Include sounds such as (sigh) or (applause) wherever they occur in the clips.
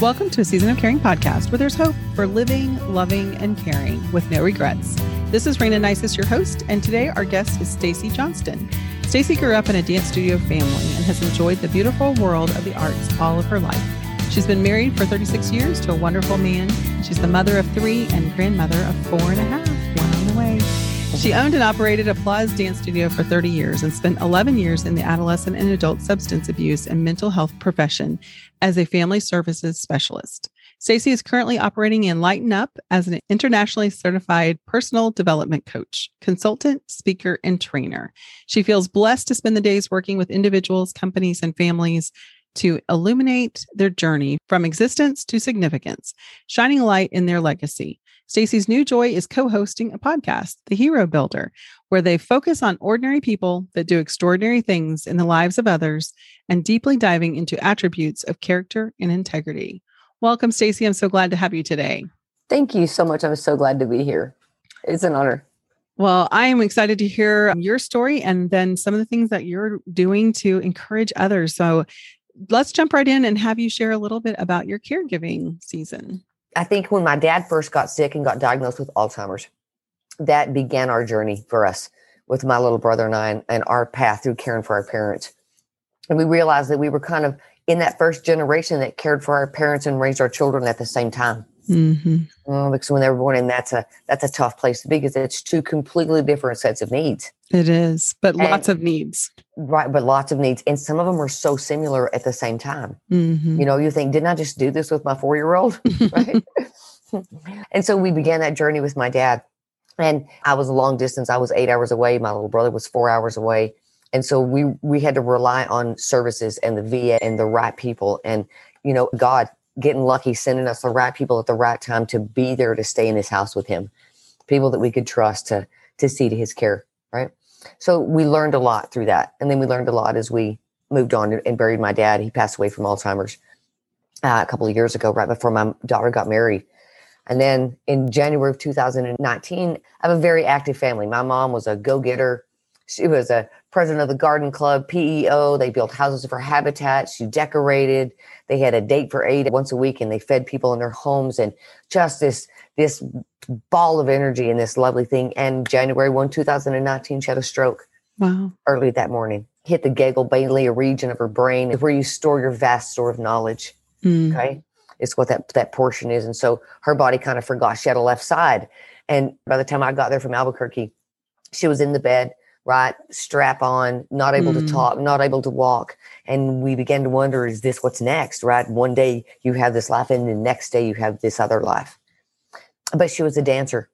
Welcome to a Season of Caring podcast where there's hope for living, loving, and caring with no regrets. This is Rayna Neises, your host, and today our guest is Stacey Johnston. Stacey grew up in a dance studio family and has enjoyed the beautiful world of the arts all of her life. She's been married for 36 years to a wonderful man. She's the mother of three and grandmother of four and a half, She owned and operated Applause Dance Studio for 30 years and spent 11 years in the adolescent and adult substance abuse and mental health profession as a family services specialist. Stacey is currently operating Enlighten Up as an internationally certified personal development coach, consultant, speaker, and trainer. She feels blessed to spend the days working with individuals, companies, and families to illuminate their journey from existence to significance, shining light in their legacy. Stacey's new joy is co-hosting a podcast, The Hero Builder, where they focus on ordinary people that do extraordinary things in the lives of others and deeply diving into attributes of character and integrity. Welcome, Stacey. I'm so glad to have you today. Thank you so much. I'm so glad to be here. It's an honor. Well, I am excited to hear your story and then some of the things that you're doing to encourage others. So let's jump right in and have you share a little bit about your caregiving season. I think when my dad first got sick and got diagnosed with Alzheimer's, that began our journey for us with my little brother and I and, and our path through caring for our parents. And we realized that we were kind of in that first generation that cared for our parents and raised our children at the same time. Mm-hmm. Uh, because when they were born, and that's a that's a tough place to be because it's two completely different sets of needs. It is, but and, lots of needs. Right, but lots of needs, and some of them are so similar at the same time. Mm-hmm. You know, you think, didn't I just do this with my four year old? (laughs) (laughs) right. and so we began that journey with my dad, and I was a long distance. I was eight hours away. My little brother was four hours away, and so we we had to rely on services and the VA and the right people, and you know, God getting lucky, sending us the right people at the right time to be there to stay in his house with him, people that we could trust to to see to his care, right? So we learned a lot through that, and then we learned a lot as we moved on and buried my dad. He passed away from Alzheimer's uh, a couple of years ago, right before my daughter got married. And then in January of 2019, I have a very active family. My mom was a go getter. She was a president of the garden club, PEO. They built houses for Habitat. She decorated. They had a Date for Eight once a week and they fed people in their homes and just this, this ball of energy and this lovely thing. And January 1, 2019, she had a stroke. Wow. Early that morning. Hit the Gaggle-Bailey region of her brain where you store your vast store of knowledge. Mm. Okay. It's what that, that portion is. And so her body kind of forgot she had a left side. And by the time I got there from Albuquerque, she was in the bed right? Strap on, not able mm. to talk, not able to walk. And we began to wonder, is this what's next, right? One day you have this life, and the next day you have this other life. But she was a dancer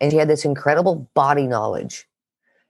and she had this incredible body knowledge.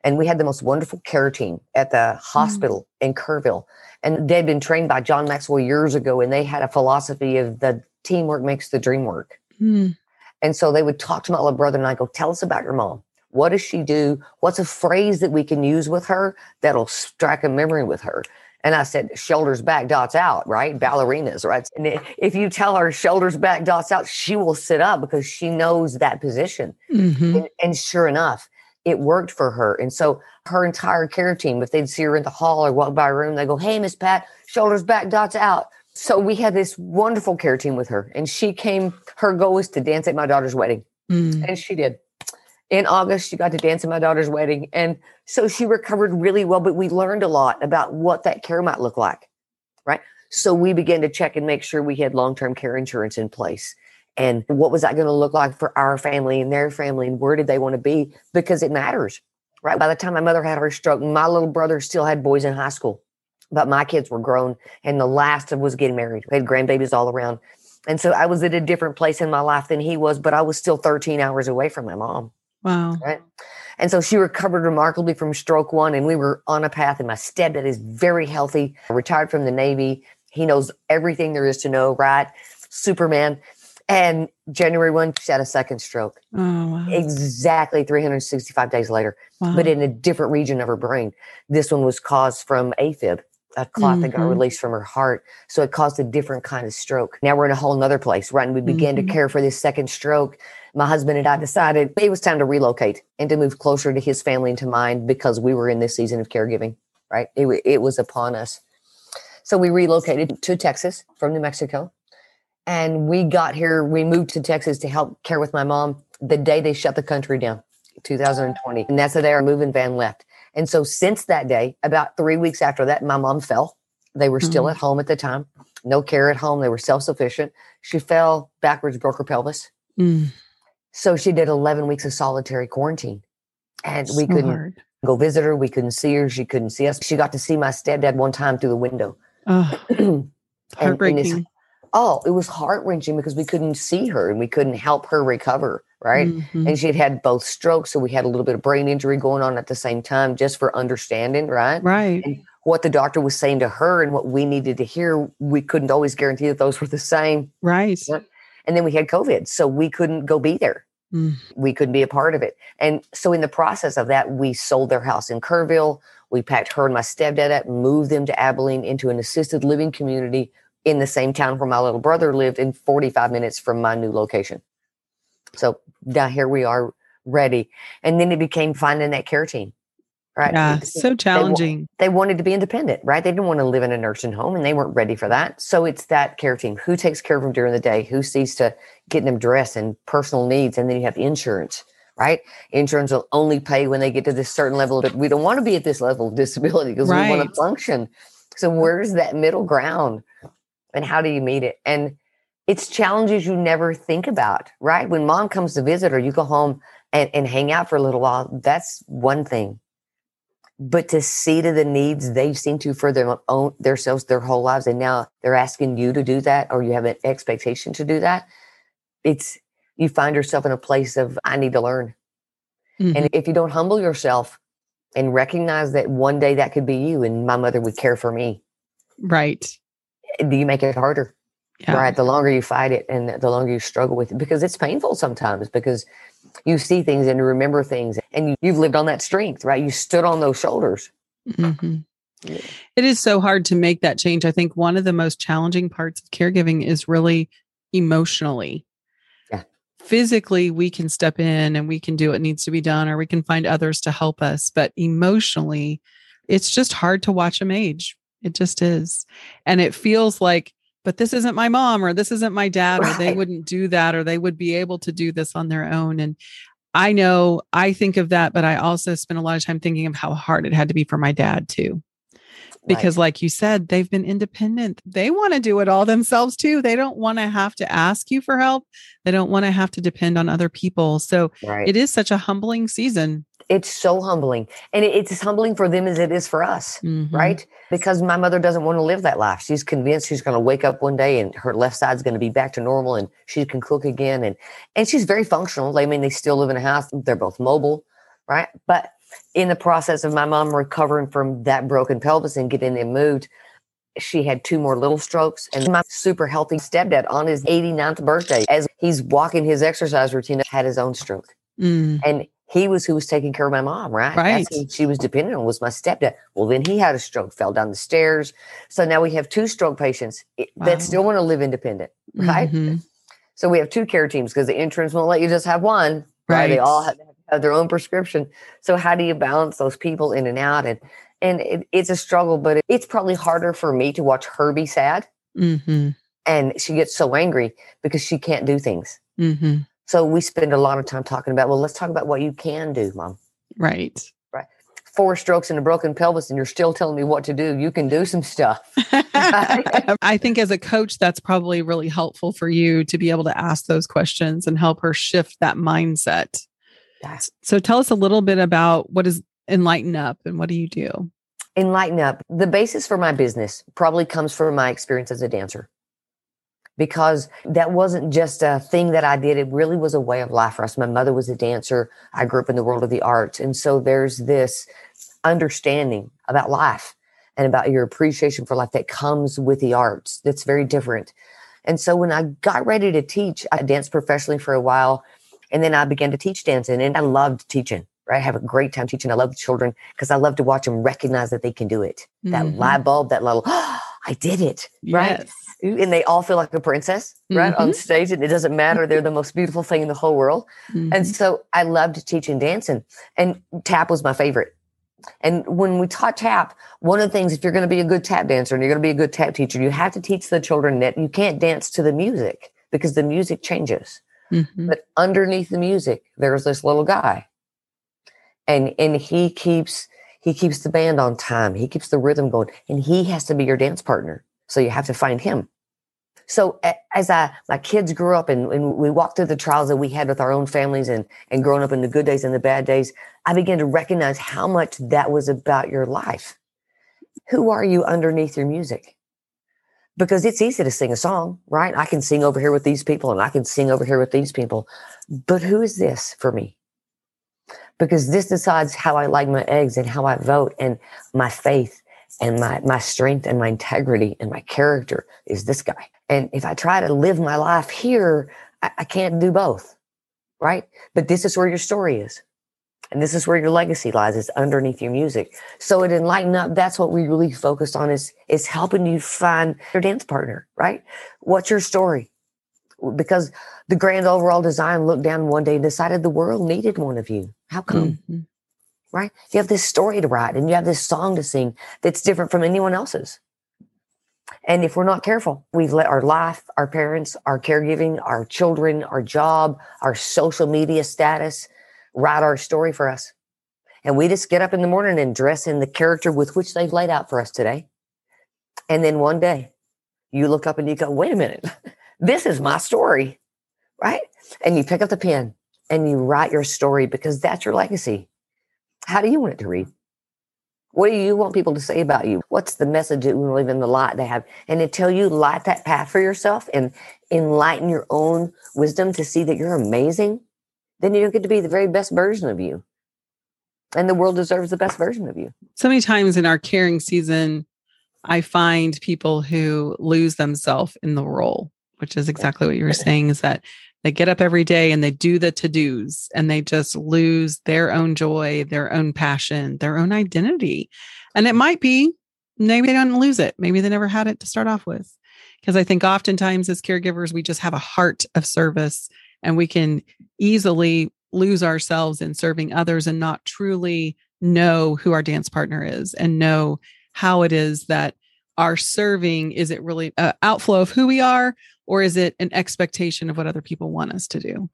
And we had the most wonderful care team at the mm. hospital mm. in Kerrville. And they'd been trained by John Maxwell years ago, and they had a philosophy of the teamwork makes the dream work. Mm. And so they would talk to my little brother and I go, Tell us about your mom. What does she do? What's a phrase that we can use with her that'll strike a memory with her? And I said, shoulders back, dots out, right? Ballerinas, right? And if you tell her shoulders back, dots out, she will sit up because she knows that position. Mm-hmm. And, and, sure enough, it worked for her. And so her entire care team, if they'd see her in the hall or walk by a room, they go, Hey, Miss Pat, shoulders back, dots out. So we had this wonderful care team with her. And she came, her goal was to dance at my daughter's wedding. Mm. And she did in August, she got to dance at my daughter's wedding. And so she recovered really well, but we learned a lot about what that care might look like. Right. So we began to check and make sure we had long term care insurance in place. And what was that going to look like for our family and their family? And where did they want to be? Because it matters. Right. By the time my mother had her stroke, my little brother still had boys in high school, but my kids were grown. And the last of was getting married. We had grandbabies all around. And so I was at a different place in my life than he was, but I was still 13 hours away from my mom. Wow. Right. And so she recovered remarkably from stroke one, and we were on a path. And my stepdad is very healthy, retired from the Navy. He knows everything there is to know, right? Superman. And January 1, she had a second stroke. Oh, wow. Exactly 365 days later, wow. but in a different region of her brain. This one was caused from AFib, a clot mm-hmm. that got mm-hmm. released from her heart. So it caused a different kind of stroke. Now we're in a whole nother place, right? And we began mm-hmm. to care for this second stroke my husband and I decided it was time to relocate and to move closer to his family and to mine because we were in this season of caregiving, right? It, it was upon us. So we relocated to Texas from New Mexico. And we got here, we moved to Texas to help care with my mom the day they shut the country down, 2020. And that's the day our moving van left. And so since that day, about three weeks after that, my mom fell. They were still mm-hmm. at home at the time, no care at home. They were self sufficient. She fell backwards, broke her pelvis. Mm. So she did 11 weeks of solitary quarantine. And we couldn't go visit her. We couldn't see her. She couldn't see us. She got to see my stepdad one time through the window. Oh, (clears throat) heartbreaking. And, oh, it was heart wrenching because we couldn't see her and we couldn't help her recover. Right. Mm-hmm. And she had had both strokes. So we had a little bit of brain injury going on at the same time, just for understanding. Right. Right. And what the doctor was saying to her and what we needed to hear, we couldn't always guarantee that those were the same. Right. And then we had COVID. So we couldn't go be there. Mm. We couldn't be a part of it. And so in the process of that, we sold their house in Kerrville. We packed her and my stepdad up, moved them to Abilene into an assisted living community in the same town where my little brother lived in 45 minutes from my new location. So now here we are ready. And then it became finding that care team. Right. Yeah. So challenging. They, they, wanted to be independent, right? They didn't want to live in a nursing home and they weren't ready for that. So it's that care team. Who takes care of them during the day? Who sees to getting them dressed and personal needs? And then you have insurance, right? Insurance will only pay when they get to this certain level. But we don't want to be at this level of disability because right. we want to function. So where's that middle ground? and how do you meet it? And it's challenges you never think about, right? When mom comes to visit or you go home and, and hang out for a little while, that's one thing. But to see to the needs they've seen to for their own themselves their whole lives, and now they're asking you to do that, or you have an expectation to do that, it's you find yourself in a place of I need to learn. Mm-hmm. And if you don't humble yourself and recognize that one day that could be you, and my mother would care for me, right? do you make it harder? Yeah. Right. The longer you fight it and the longer you struggle with it, because it's painful sometimes because you see things and you remember things and you, have lived on that strength, right? You stood on those shoulders. Mm-hmm. It is so hard to make that change. I think one of the most challenging parts of caregiving is really emotionally. Yeah. Physically, we can step in and we can do what needs to be done, or we can find others to help us. But emotionally, it's just hard to watch them age it just is. And it feels like, but this isn't my mom or this isn't my dad right. or they wouldn't do that or they would be able to do this on their own. And I know I think of that, but I also spend a lot of time thinking of how hard it had to be for my dad too. Because, right. like you said, they've been independent. They want to do it all themselves too. They don't want to have to ask you for help. They don't want to have to depend on other people. So right. it is such a humbling season it's so humbling. And it's as humbling for them as it is for us mm-hmm. right? Because my mother doesn't want to live that life. She's convinced she's going to wake up one day and her left side's going to be back to normal and she can cook again. And and she's very functional. I mean they still live in a house. They're both mobile right? But in the process of my mom recovering from that broken pelvis and getting them moved she had two more little strokes. And my super healthy stepdad on his 89th birthday as he's walking his exercise routine had his own stroke. Mm. and he was who was taking care of my mom, right? Right. she was dependent on was my stepdad. Well, then he had a stroke, fell down the stairs. So now we have two stroke patients wow. that still want to live independent, right? Mm-hmm. So we have two care teams because the insurance won't let you just have one, right? right? They all have, have, their own prescription. So how do you balance those people in and out? And and it, it's a struggle, but it, it's probably harder for me to watch her be sad. Mm-hmm. And she gets so angry because she can't do things. Mm-hmm. So we spend a lot of time talking about, well, let's talk about what you can do, mom. Right. Right. Four strokes and a broken pelvis, and you're still telling me what to do. You can do some stuff. (laughs) I think as a coach, that's probably really helpful for you to be able to ask those questions and help her shift that mindset. Yeah. So tell us a little bit about what is Enlighten Up and what do you do? Enlighten Up. The basis for my business probably comes from my experience as a dancer because that wasn't just a thing that I did. It really was a way of life for us. My mother was a dancer. I grew up in the world of the arts. And so there's this understanding about life and about your appreciation for life that comes with the arts that's very different. And so when I got ready to teach, I danced professionally for a while. And then I began to teach dancing and I loved teaching. Right. I have a great time teaching. I love the children because I love to watch them recognize that they can do it. Mm-hmm. That light bulb, that little, oh, (gasps) I did it. Right. And they all feel like a princess, right, mm-hmm. on stage, and it doesn't matter. They're the most beautiful thing in the whole world. Mm-hmm. And so I loved teaching dancing, and tap was my favorite. And when we taught tap, one of the things, if you're going to be a good tap dancer and you're going to be a good tap teacher, you have to teach the children that you can't dance to the music because the music changes. Mm-hmm. But underneath the music, there's this little guy. And and he keeps he keeps the band on time. He keeps the rhythm going. And he has to be your dance partner. So you have to find him. So as I, my kids grew up and, and, we walked through the trials that we had with our own families and, and growing up in the good days and the bad days, I began to recognize how much that was about your life. Who are you underneath your music? Because it's easy to sing a song, right? I can sing over here with these people and I can sing over here with these people. But who is this for me? Because this decides how I like my eggs and how I vote and my faith and my, my strength and my integrity and my character is this guy. And if I try to live my life here, I, I can't do both. Right. But this is where your story is. And this is where your legacy lies. It's underneath your music. So it Enlighten Up, that's what we really focused on is, is helping you find your dance partner, right? What's your story? Because the grand overall design looked down one day and decided the world needed one of you. How come? Mm-hmm. Right? You have this story to write and you have this song to sing that's different from anyone else's. And if we're not careful, we've let our life, our parents, our caregiving, our children, our job, our social media status write our story for us. And we just get up in the morning and dress in the character with which they've laid out for us today. And then one day you look up and you go, wait a minute, (laughs) this is my story, right? And you pick up the pen and you write your story because that's your legacy. How do you want it to read? What do you want people to say about you? What's the message that we live in the light they have? And until you light that path for yourself and enlighten your own wisdom to see that you're amazing, then you don't get to be the very best version of you. And the world deserves the best version of you. So many times in our caring season, I find people who lose themselves in the role, which is exactly what you were saying is that they get up every day and they do the to dos and they just lose their own joy, their own passion, their own identity. And it might be maybe they don't lose it. Maybe they never had it to start off with. Because I think oftentimes as caregivers, we just have a heart of service and we can easily lose ourselves in serving others and not truly know who our dance partner is and know how it is that our serving is it really an outflow of who we are or is it an expectation of what other people want us to do?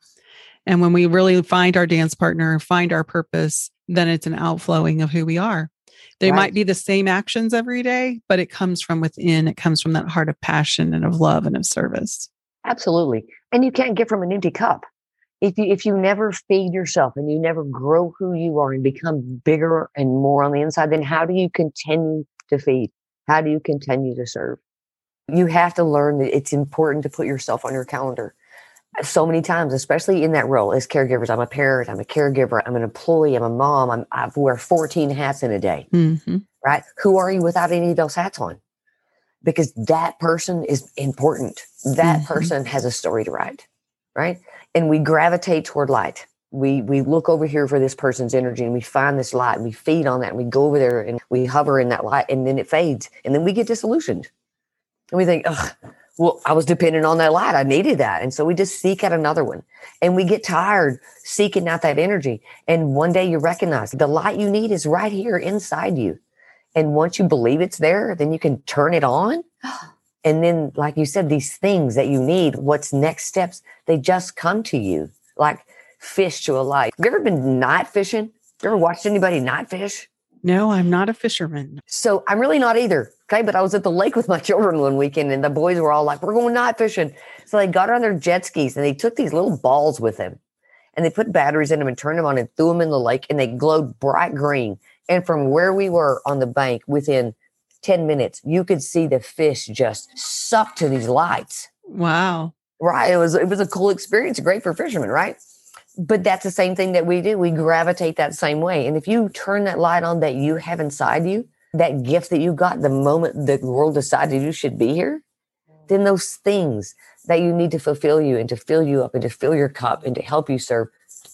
And when we really find our dance partner, find our purpose, then it's an outflowing of who we are. They right. might be the same actions every day, but it comes from within. It comes from that heart of passion and of love and of service. Absolutely. And you can't get from an empty cup. If you if you never feed yourself and you never grow who you are and become bigger and more on the inside, then how do you continue to feed? How do you continue to serve? You have to learn that it's important to put yourself on your calendar. So many times, especially in that role as caregivers, I'm a parent, I'm a caregiver, I'm an employee, I'm a mom, I'm, I wear 14 hats in a day, mm-hmm. right? Who are you without any of those hats on? Because that person is important. That mm-hmm. person has a story to write, right? And we gravitate toward light we we look over here for this person's energy and we find this light and we feed on that and we go over there and we hover in that light and then it fades and then we get disillusioned and we think, oh, well, I was dependent on that light. I needed that. And so we just seek out another one. And we get tired seeking out that energy. And one day you recognize the light you need is right here inside you. And once you believe it's there, then you can turn it on. (gasps) And then, like you said, these things that you need, what's next steps, they just come to you like fish to a light. Have you ever been night fishing? You ever watched anybody night fish? No, I'm not a fisherman. So I'm really not either. Okay. But I was at the lake with my (laughs) children one weekend and the boys were all like, we're going night fishing. So they got on their jet skis and they took these little balls with them and they put batteries in them and turned them on and threw them in the lake and they glowed bright green. And from where we were on the bank within 10 minutes, you could see the fish just suck to these lights. Wow. Right. It was it was a cool experience, great for fishermen, right? But that's the same thing that we do. We gravitate that same way. And if you turn that light on that you have inside you, that gift that you got the moment the world decided you should be here, then those things that you need to fulfill you and to fill you up and to fill your cup and to help you serve,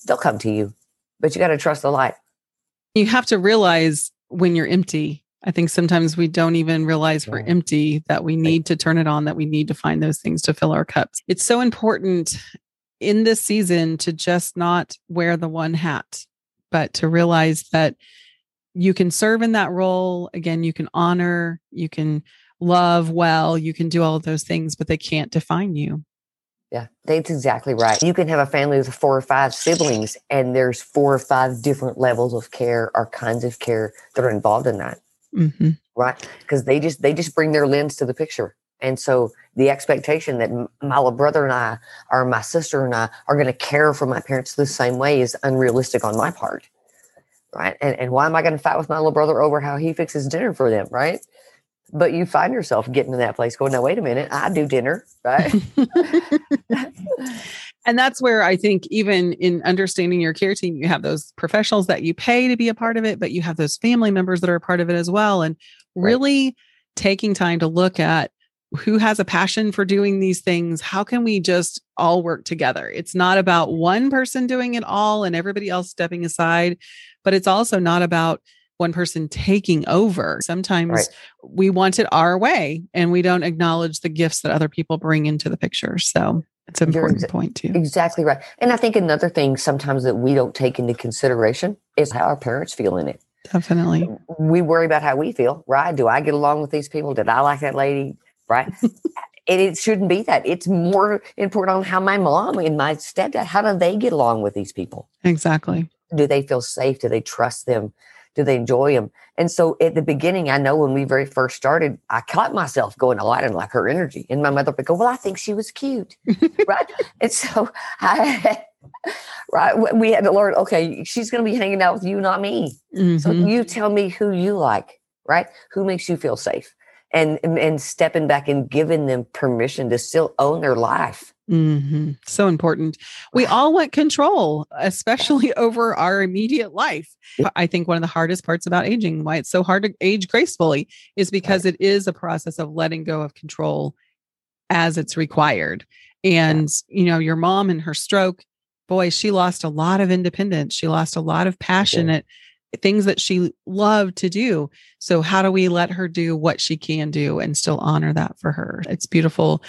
they'll come to you. But you got to trust the light. You have to realize when you're empty. I think sometimes we don't even realize we're empty, that we need to turn it on, that we need to find those things to fill our cups. It's so important in this season to just not wear the one hat, but to realize that you can serve in that role. Again, you can honor, you can love well, you can do all of those things, but they can't define you. Yeah, that's exactly right. You can have a family with four or five siblings, and there's four or five different levels of care or kinds of care that are involved in that. Mm-hmm. Right? Because they just they just bring their lens to the picture. And so the expectation that my little brother and I or my sister and I are going to care for my parents the same way is unrealistic on my part. Right. And, and why am I going to fight with my little brother over how he fixes dinner for them? Right. But you find yourself getting to that place going, now, wait a minute, I do dinner. Right. (laughs) and that's where I think, even in understanding your care team, you have those professionals that you pay to be a part of it, but you have those family members that are a part of it as well. And really right. taking time to look at who has a passion for doing these things how can we just all work together it's not about one person doing it all and everybody else stepping aside but it's also not about one person taking over sometimes right. we want it our way and we don't acknowledge the gifts that other people bring into the picture so it's an important exa- point too exactly right and i think another thing sometimes that we don't take into consideration is how our parents feel in it Definitely. We worry about how we feel, right? Do I get along with these people? Did I like that lady? Right? (laughs) it, it shouldn't be that. It's more important on how my mom and my stepdad, how do they get along with these people? Exactly. Do they feel safe? Do they trust them? Do they enjoy them? And so at the beginning, I know when we very first started, I caught myself going, oh, I didn't like her energy. And my mother would go, well, I think she was cute. (laughs) right. And so I, (laughs) right, we had to learn, okay, she's going to be hanging out with you, not me. Mm-hmm. So you tell me who you like, right? Who makes you feel safe? And and stepping back and giving them permission to still own their life. Mm-hmm. So important. We all want control, especially (laughs) over our immediate life. I think one of the hardest parts about aging, why it's so hard to age gracefully, is because it is a process of letting go of control as it's required. And, you know, your mom and her stroke, boy, she lost a lot of independence. She lost a lot of passionate things that she loved to do. So, how do we let her do what she can do and still honor that for her? It's beautiful.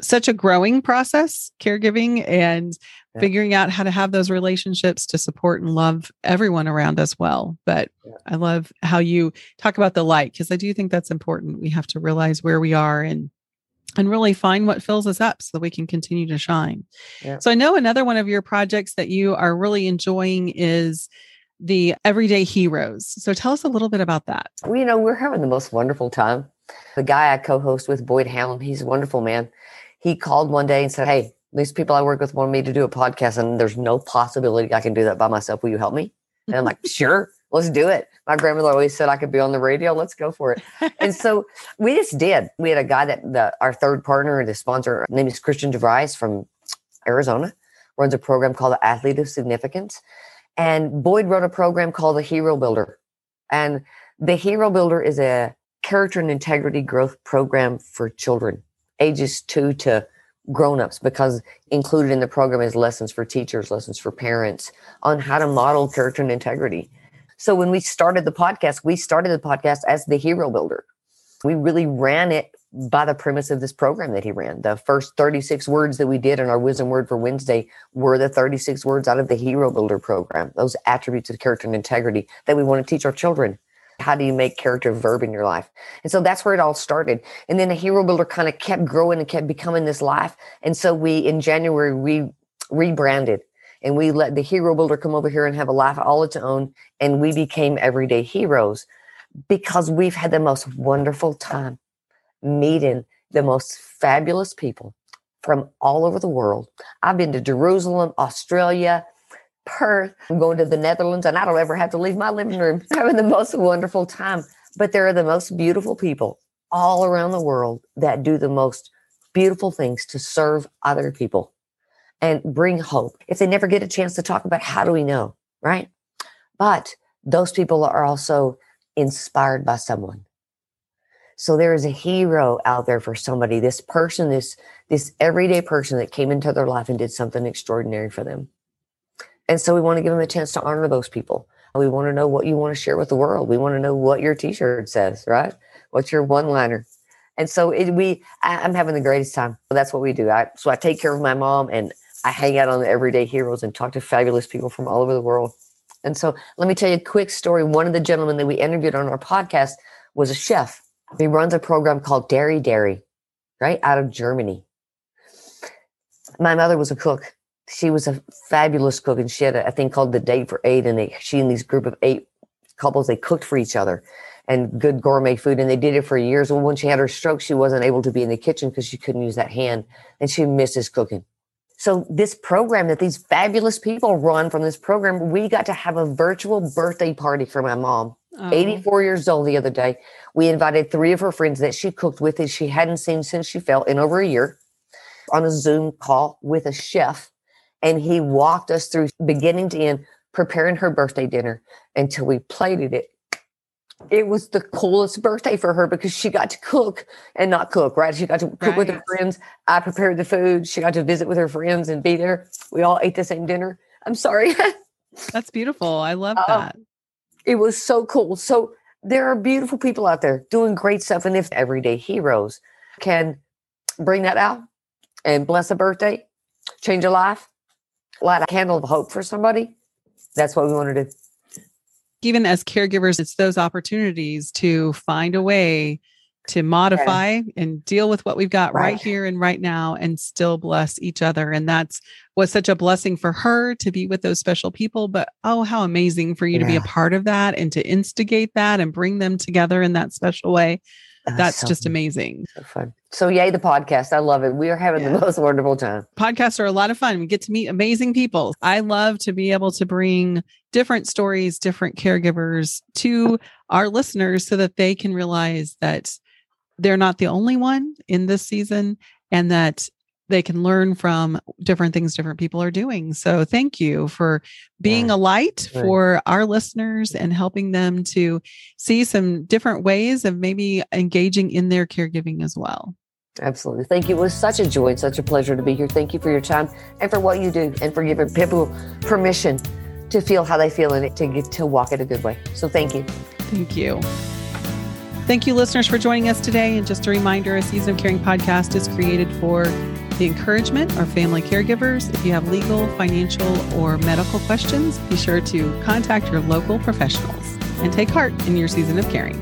Such a growing process, caregiving and yeah. figuring out how to have those relationships to support and love everyone around us well. But yeah. I love how you talk about the light because I do think that's important. We have to realize where we are and and really find what fills us up so that we can continue to shine. Yeah. So I know another one of your projects that you are really enjoying is the Everyday Heroes. So tell us a little bit about that. Well, you know, we're having the most wonderful time. The guy I co host with, Boyd Hallam, he's a wonderful man. He called one day and said, Hey, these people I work with want me to do a podcast, and there's no possibility I can do that by myself. Will you help me? And I'm like, (laughs) Sure, let's do it. My grandmother always said I could be on the radio. Let's go for it. and so (laughs) we just did. We had a guy that the, our third partner, the sponsor, name is Christian DeVries from Arizona, runs a program called the Athlete of Significance. And Boyd wrote a program called the Hero Builder. And the Hero Builder is a character and integrity growth program for children, ages two to grown-ups because included in the program is lessons for teachers lessons for parents on how to model character and integrity so when we started the podcast we started the podcast as the hero builder we really ran it by the premise of this program that he ran. The first 36 words that we did in our wisdom word for Wednesday were the 36 words out of the Hero Builder program, those attributes of character and integrity that we want to teach our children. How do you make character a verb in your life? And so that's where it all started. And then the Hero Builder kind of kept growing and kept becoming this life. And so we, in January, we rebranded and we let the Hero Builder come over here and have a life all its own. And we became everyday heroes because we've had the most wonderful time meeting the most fabulous people from all over the world. I've been to Jerusalem, Australia, Perth. I'm going to the Netherlands, and I don't ever have to leave my living room. (laughs) Having the most wonderful time. But there are the most beautiful people all around the world that do the most beautiful things to serve other people and bring hope. If they never get a chance to talk about how do we know, right? But those people are also inspired by someone. So there is a hero out there for somebody. This person, this this everyday person that came into their life and did something extraordinary for them. And so we want to give them a chance to honor those people. We want to know what you want to share with the world. We want to know what your T-shirt says, right? What's your one-liner? And so it, we, I, am having the greatest time. That's what we do. I, so I take care of my mom and I hang out on the everyday heroes and talk to fabulous people from all over the world. And so let me tell you a quick story. One of the gentlemen that we interviewed on our podcast was a chef. He runs a program called Dairy Dairy, right out of Germany. My mother was a cook. She was a fabulous cook, and she had a, a thing called the Date for Eight, and they, she and these group of eight couples they cooked for each other and good gourmet food, and they did it for years. Well, when she had her stroke, she wasn't able to be in the kitchen because she couldn't use that hand, and she misses cooking. So this program that these fabulous people run from this program, we got to have a virtual birthday party for my mom. Oh. 84 years old the other day. We invited three of her friends that she cooked with that she hadn't seen since she fell in over a year on a Zoom call with a chef. And he walked us through beginning to end, preparing her birthday dinner until we plated it it was the coolest birthday for her because she got to cook and not cook, right? She got to cook right. with her friends. I prepared the food. She got to visit with her friends and be there. We all ate the same dinner. I'm sorry. (laughs) That's beautiful. I love uh, that. It was so cool. So there are beautiful people out there doing great stuff. And if everyday heroes can bring that out and bless a birthday, change a life, light a candle of hope for somebody, that's what we want to do even as caregivers, it's those opportunities to find a way to modify yeah. and deal with what we've got right. right. here and right now and still bless each other. And that's was such a blessing for her to be with those special people. But oh, how amazing for you yeah. to be a part of that and to instigate that and bring them together in that special way. That's so just amazing. So fun. So yay the podcast. I love it. We are having yeah. the (laughs) most wonderful time. Podcasts are a lot of fun. We get to meet amazing people. I love to be able to bring different stories, different caregivers to our listeners so that they can realize that they're not the only one in this season and that they can learn from different things different people are doing. So thank you for being a light for our listeners and helping them to see some different ways of maybe engaging in their caregiving as well. Absolutely. Thank you. It was such a joy, and such a pleasure to be here. Thank you for your time and for what you do and for giving people permission to feel how they feel and to get to walk it a good way. So thank you. Thank you. Thank you, listeners, for joining us today. And just a reminder a Season of Caring podcast is created for the encouragement of family caregivers. If you have legal, financial, or medical questions, be sure to contact your local professionals and take heart in your season of caring.